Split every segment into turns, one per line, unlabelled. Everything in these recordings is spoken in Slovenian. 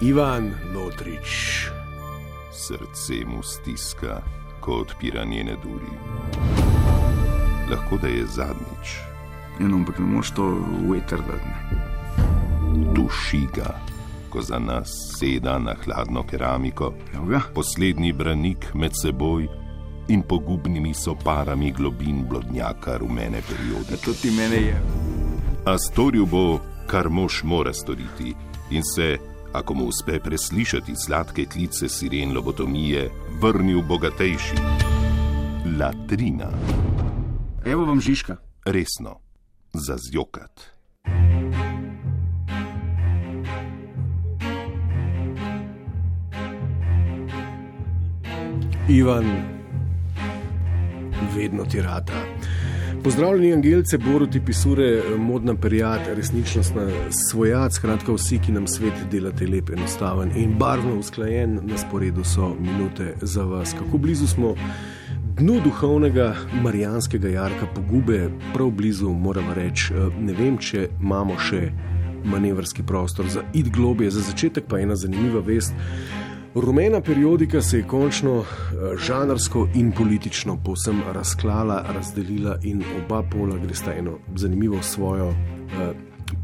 Ivan Lotrič.
Srce mu stiska, ko odpira njene duri. Lahko da je zadnjič.
Eno, ampak ne moreš to veter dati.
Duši ga, ko za nas seda na hladno keramiko,
Evo
poslednji branik med seboj in pogubnimi soparami globin blodnjaka rumene periode.
To ti mene je.
A storil bo, kar mož mora storiti, in se, ako mu uspe preslišati sladke klice siren lobotomije, vrnil bogatejši. Latrina,
Evo vam Žižka.
resno, za zjokat.
Ivan, vedno ti rata. Pozdravljeni, Angelce, Boruti, Pisure, modna perijat, resničnostna svojat, skratka vsi, ki nam svet delate lep, enostaven in barvno usklajen, na sporedu so minute za vas. Kako blizu smo dnu duhovnega marijanskega jarka pogube, prav blizu, moram reči, ne vem, če imamo še manevrski prostor za id globje, za začetek pa ena zanimiva vest. Rumena periodika se je končno eh, žanrsko in politično povsem razklala, razdelila in oba pola gresta eno zanimivo svojo eh,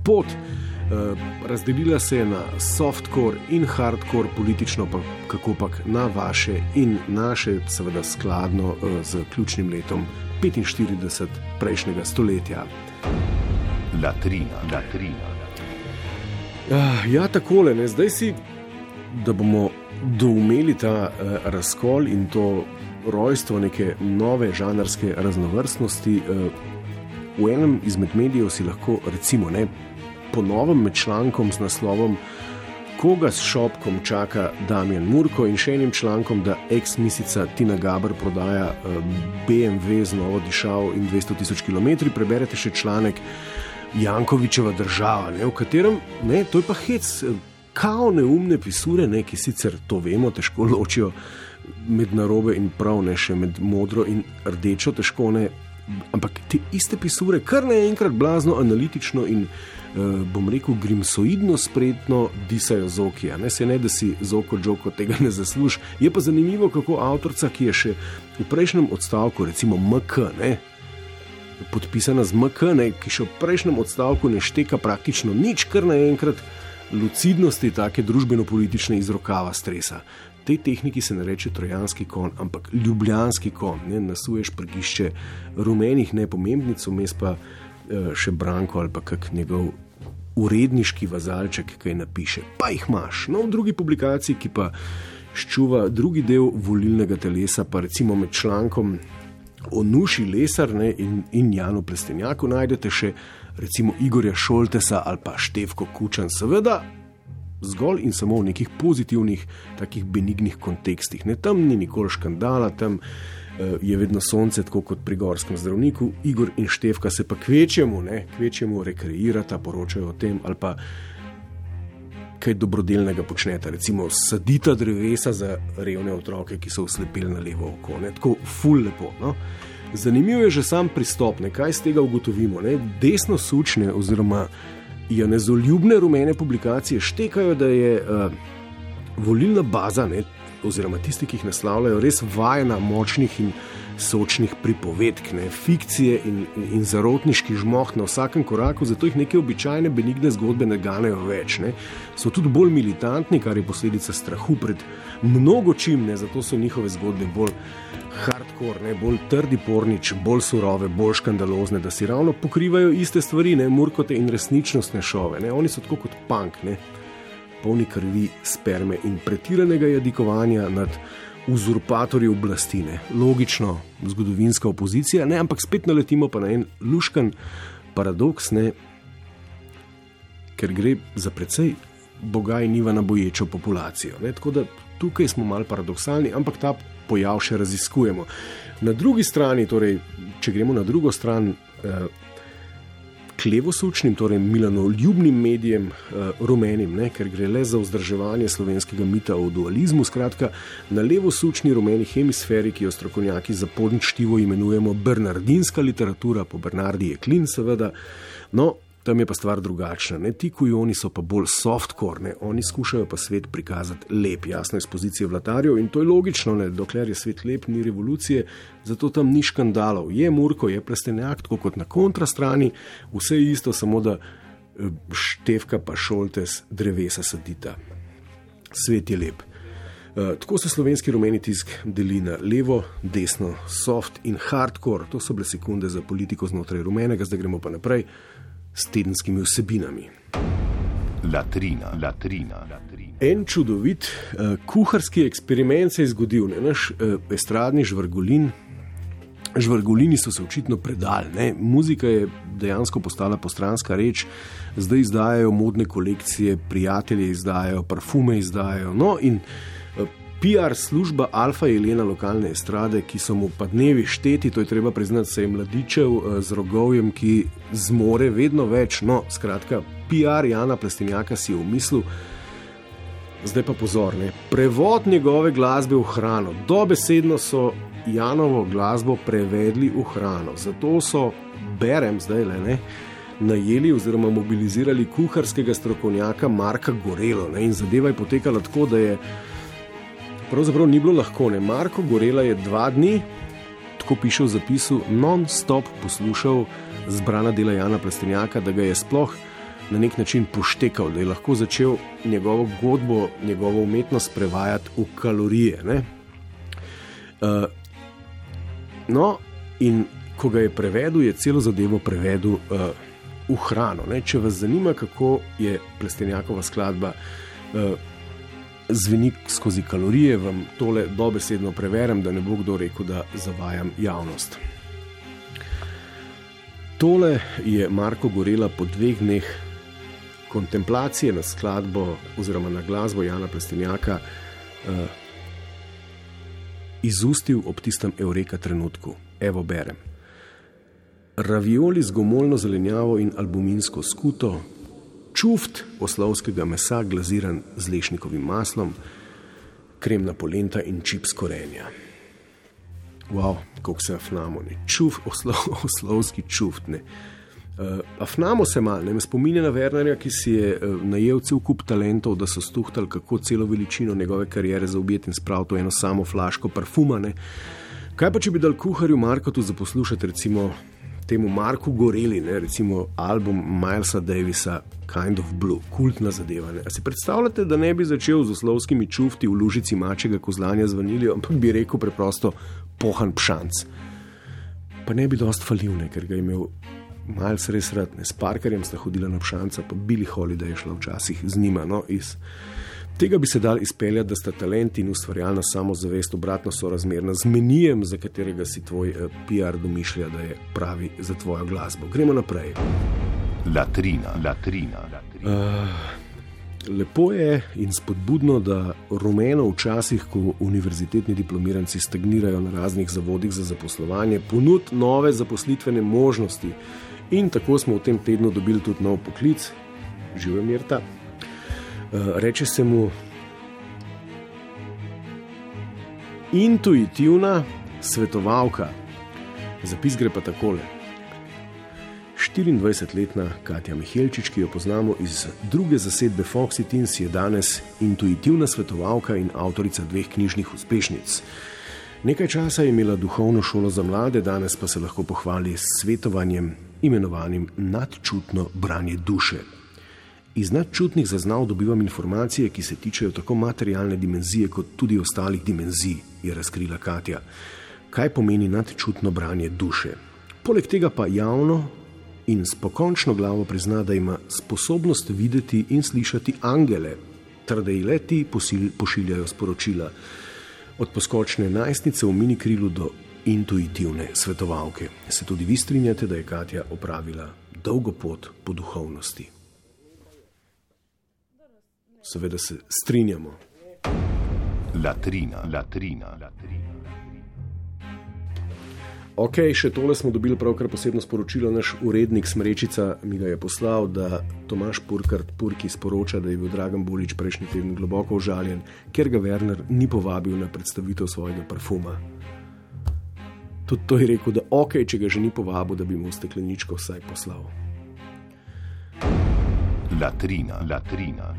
pot. Eh, razdelila se je na softcore in hardcore, politično pa kako pač na vaše in naše, seveda skladno eh, z ključnim letom 45 prejšnjega stoletja.
Latrina, latrina.
Ah, Ja, takole, ne? zdaj si, da bomo doumeli ta uh, razkol in to rojstvo neke nove žanrske raznovrstnosti. Uh, v enem izmed medijev si lahko, recimo, ne, po novem med člankom z naslovom Koga s šopkom čaka Damien Murko in še enim člankom, da ex-misica Tina Gabr prodaja uh, BMW z novo dišav in 200 tisoč km, preberete še članek. Jankovičeva država, ne, v katerem, ne, to je pa hec, kao neumne pisure, ne, ki sicer to vemo, težko ločijo med narobe in prav, ne še med modro in rdečo, težko ne. Ampak te iste pisure, kar naenkrat blazno analitično in uh, bom rekel grimsoidno spretno disajo z oki. Ne se ne, da si z oko Džoko tega ne zasluži. Je pa zanimivo, kako avtorica, ki je še v prejšnjem odstavku, recimo MK, ne, podpisana z MK, ne, ki še v prejšnjem odstavku ne šteka praktično nič, kar naenkrat lucidnosti take družbeno-politične iz rokava stresa. Tej tehniki se ne reče trojanski kon, ampak ljubljanski kon. Ne, nasuješ prgišče rumenih nepomembnic, vmes pa eh, še Branko ali pa kak njegov uredniški vazalček, ki napiše. Pa jih imaš. No, v drugi publikaciji, ki pa ščuva drugi del volilnega telesa, pa recimo med člankom o Nuši Lesar ne, in, in Janu Plestenjaku najdete še recimo Igorja Šoltesa ali pa Števko Kučan, seveda zgolj in samo v nekih pozitivnih, takih benignih kontekstih. Ne, tam ni nikoli škandala, tam uh, je vedno sonce, tako kot pri gorskem zdravniku. Igor in Števka se pa kvečemu, ne, kvečemu rekreirata, poročajo o tem ali pa kaj dobrodelnega počnete, recimo sadita drevesa za revne otroke, ki so uslepili na levo oko, ne? tako ful lepo. No? Zanimivo je že sam pristop, ne? kaj z tega ugotovimo. Ne? Desno sučne oziroma janezoljubne rumene publikacije štekajo, da je uh, volilna baza, ne? oziroma tisti, ki jih naslavljajo, res vajena močnih in sočnih pripovedk, ne? fikcije in, in, zarotniški žmoh na vsakem koraku, zato jih neke običajne benigne zgodbe ne ganejo več. Ne? So tudi bolj militantni, kar je posledica strahu pred mnogo čim, ne? zato so njihove zgodbe bolj hardcore, ne? bolj trdi pornič, bolj surove, bolj škandalozne, da si ravno pokrivajo iste stvari, ne murkote in resničnostne šove. Ne? Oni so tako kot punk, ne? polni krvi, sperme in pretiranega jadikovanja nad uzurpatorji oblasti. Ne? Logično, zgodovinska opozicija, ne? ampak spet naletimo pa na en luškan paradoks, ne? ker gre za precej boga in niva na boječo populacijo. Ne? Tako da tukaj smo mal paradoksalni, ampak ta pojav še raziskujemo. Na drugi strani, torej, če gremo na drugo stran, eh, klevosučnim, torej milanoljubnim medijem, eh, rumenim, ne, ker gre le za vzdrževanje slovenskega mita o dualizmu. Skratka, na levosučni rumeni hemisferi, ki jo strokovnjaki za podničtivo imenujemo bernardinska literatura, po Bernardi je klin, seveda. No, Tam je pa stvar drugačna. Ne? Ti kujoni so pa bolj softcore, oni skušajo pa svet prikazati lep, jasno iz pozicije vladarjev in to je logično, ne? dokler je svet lep, ni revolucije, zato tam ni škandalov. Je Murko, je plestenjak, tako kot na kontrastrani, vse je isto, samo da eh, števka pa šoltes drevesa sadita. Svet je lep. Uh, tako se slovenski rumeni tisk deli na levo, desno, soft in hardcore. To so bile sekunde za politiko znotraj rumenega, zdaj gremo pa naprej s tedenskimi vsebinami.
Latrina, latrina, latrina.
En čudovit uh, kuharski eksperiment se je zgodil, ne? naš uh, estradni žvrgolin. Žvrgolini so se očitno predali, ne? muzika je dejansko postala postranska reč, zdaj izdajajo modne kolekcije, prijatelje izdajajo, parfume izdajajo. No, in PR služba Alfa Jelena lokalne estrade, ki so mu pa dnevi šteti, to je treba priznati, se je mladičev eh, z rogovjem, ki zmore vedno več. No, skratka, PR Jana Plestinjaka si je v mislu, zdaj pa pozorne. Prevod njegove glasbe v hrano, dobesedno so Janovo glasbo prevedli v hrano. Zato so, berem zdaj le ne. Najeli oziroma mobilizirali kuharskega strokovnjaka Marka Gorelo. Ne, in zadeva je potekala tako, da je pravzaprav ni bilo lahko. Ne? Marko Gorela je dva dni, tako piše v zapisu, non-stop poslušal zbrana dela Jana Plestenjaka, da ga je sploh na nek način poštekal, da je lahko začel njegovo godbo, njegovo umetnost prevajati v kalorije. Uh, no, in ko ga je prevedel, je celo zadevo prevedel uh, v hrano. Ne? Če vas zanima, kako je Plestenjakova skladba. Uh, zveni skozi kalorije, vam tole dobesedno preverjam, da ne bo kdo rekel, da zavajam javnost. Tole je Marko Gorela po dveh dneh kontemplacije na skladbo oziroma na glasbo Jana Plestinjaka uh, izustil ob tistem eureka trenutku. Evo berem. Ravioli z gomolno zelenjavo in albuminsko skuto, čuft oslovskega mesa, glaziran z lešnikovim maslom, kremna polenta in čips korenja. Wow, kako se afnamo, ne čuft, oslo, oslovski čuft. Ne. Uh, afnamo se mal, ne me spominja na Wernerja, ki si je uh, najel cel kup talentov, da so stuhtali kako celo veličino njegove kariere zaobjeti in spraviti eno samo flaško parfuma. Ne. Kaj pa če bi dal kuharju Markotu za poslušati, recimo temu Marku Goreli, ne, recimo album Milesa Davisa, Kind of Blue, kultna zadeva. Ne. Si predstavljate, da ne bi začel z oslovskimi čufti v lužici mačega kozlanja z vanilijo, ampak bi rekel preprosto pohan pšanc. Pa ne bi dost falil, ne, ker ga je imel Miles res rad, ne, s parkerjem sta hodila na pšanca, pa bili holiday je šla včasih z njima. No, iz, tega bi se dal izpeljati, da sta talent in ustvarjalna samozavest obratno sorazmerna z menijem, za katerega si tvoj eh, PR domišlja, da je pravi za tvojo glasbo. Gremo naprej.
Latrina, latrina. latrina. Uh,
lepo je in spodbudno, da rumeno včasih, ko univerzitetni diplomiranci stagnirajo na raznih zavodih za zaposlovanje, ponud nove zaposlitvene možnosti. In tako smo v tem tednu dobili tudi nov poklic, živijo Mirta. Eh, reče se mu intuitivna svetovalka. Zapis gre pa takole. 24-letna Katja Mihelčič, ki jo poznamo iz druge zasedbe Foxy Teens, je danes intuitivna svetovalka in avtorica dveh knjižnih uspešnic. Nekaj časa je imela duhovno šolo za mlade, danes pa se lahko pohvali s svetovanjem, imenovanim nadčutno branje duše. Iz nadčutnih zaznav dobivam informacije, ki se tičejo tako materialne dimenzije, kot tudi ostalih dimenzij, je razkrila Katja. Kaj pomeni nadčutno branje duše? Poleg tega pa javno in s pokončno glavo prizna, da ima sposobnost videti in slišati angele, ter da ji leti pošiljajo sporočila. Od poskočne najstnice v mini krilu do intuitivne svetovalke. Se tudi vi strinjate, da je Katja opravila dolgo pot po duhovnosti? Seveda se strinjamo.
Latrina, latrina, latrina.
Ok, še tole smo dobili pravkar posebno sporočilo. Naš urednik Smrečica mi ga je poslal, da Tomaš Purkart Purki sporoča, da je bil Dragan Bulič prejšnji teden globoko užaljen, ker ga Werner ni povabil na predstavitev svojega parfuma. Tudi to je rekel, da ok, če ga že ni povabil, da bi mu stekleničko vsaj poslal.
Latrina, latrina.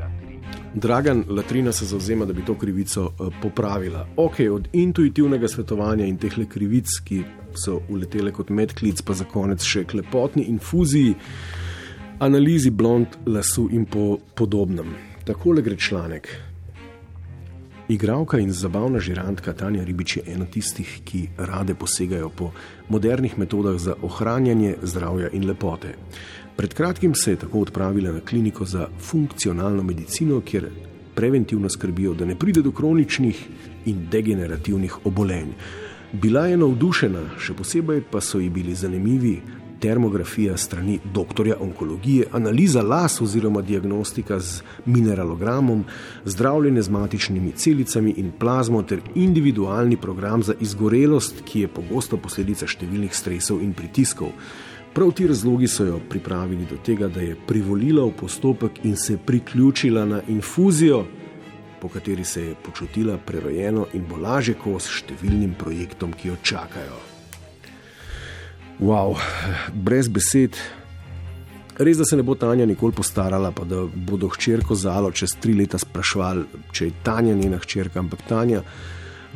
Dragan Latrina se zauzema, da bi to krivico uh, popravila. Ok, od intuitivnega svetovanja in teh krivic, ki so uletele kot medklic, pa za konec še k lepotni infuziji, analizi blond lasu in po podobnem. Takole gre članek. Igravka in zabavna žirantka Tanja Ribič je ena tistih, ki rade posegajo po modernih metodah za ohranjanje zdravja in lepote. Pred kratkim se je tako odpravila na kliniko za funkcionalno medicino, kjer preventivno skrbijo, da ne pride do kroničnih in degenerativnih obolenj. Bila je navdušena, še posebej pa so ji bili zanimivi termografija strani doktorja onkologije, analiza las oziroma diagnostika z mineralogramom, zdravljenje z matičnimi celicami in plazmo ter individualni program za izgorelost, ki je pogosto posledica številnih stresov in pritiskov. Prav ti razlogi so jo pripravili do tega, da je privolila v postopek in se priključila na infuzijo, po kateri se je počutila prerojeno in bo lažje kos številnim projektom, ki jo čakajo. Wow, brez besed. Res, da se ne bo Tanja nikoli postarala, pa da bodo hčerko zalo čez tri leta sprašvali, če je Tanja njena hčerka. Ampak Tanja,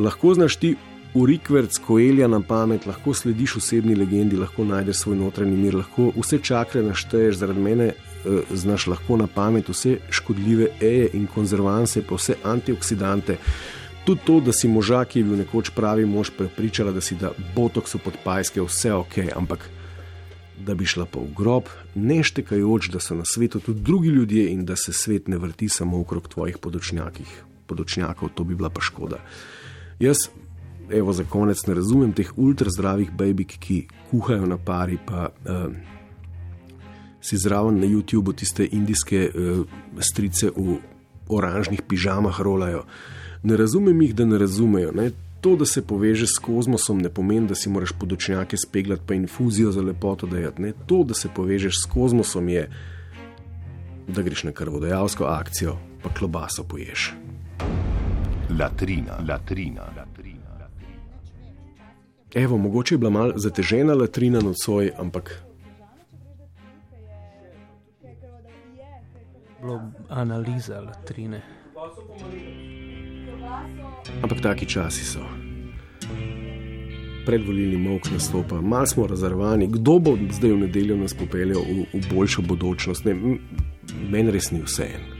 lahko znaš ti urikverc, koelja na pamet, lahko slediš osebni legendi, lahko najdeš svoj notranji mir, lahko vse čakre našteješ zaradi mene, eh, znaš lahko na pamet vse škodljive eje in konzervanse, pa vse antioksidante. Tudi to, da si možak, ki je bil nekoč pravi mož, prepričala, da si da botoksu pod pajske vse ok, ampak da bi šla pa v grob, ne štekajoč, da so na svetu tudi drugi ljudje in da se svet ne vrti samo okrog tvojih podočnjakov, to bi bila pa škoda. Jaz, evo za konec, ne razumem teh ultra zdravih babik, ki kuhajo na pari, pa uh, si zraven na YouTubu tiste indijske uh, strice v oranžnih pižamah rolajo ne razumem jih, da ne razumejo. Ne? To, da se povežeš s kozmosom, ne pomeni, da si moraš podočnjake speglati, pa infuzijo za lepoto dajati. Ne? To, da se povežeš s kozmosom, je, da greš na krvodajalsko akcijo, pa klobaso poješ.
Latrina, latrina, latrina.
Evo, mogoče je bila mal zatežena latrina nocoj, ampak.
Bilo analiza latrine.
Ampak taki časi so. Predvolilni mok nastopa, malo smo razrvani, kdo bo zdaj v nedeljo nas popeljal v, v boljšo bodočnost. Meni res ni vse en.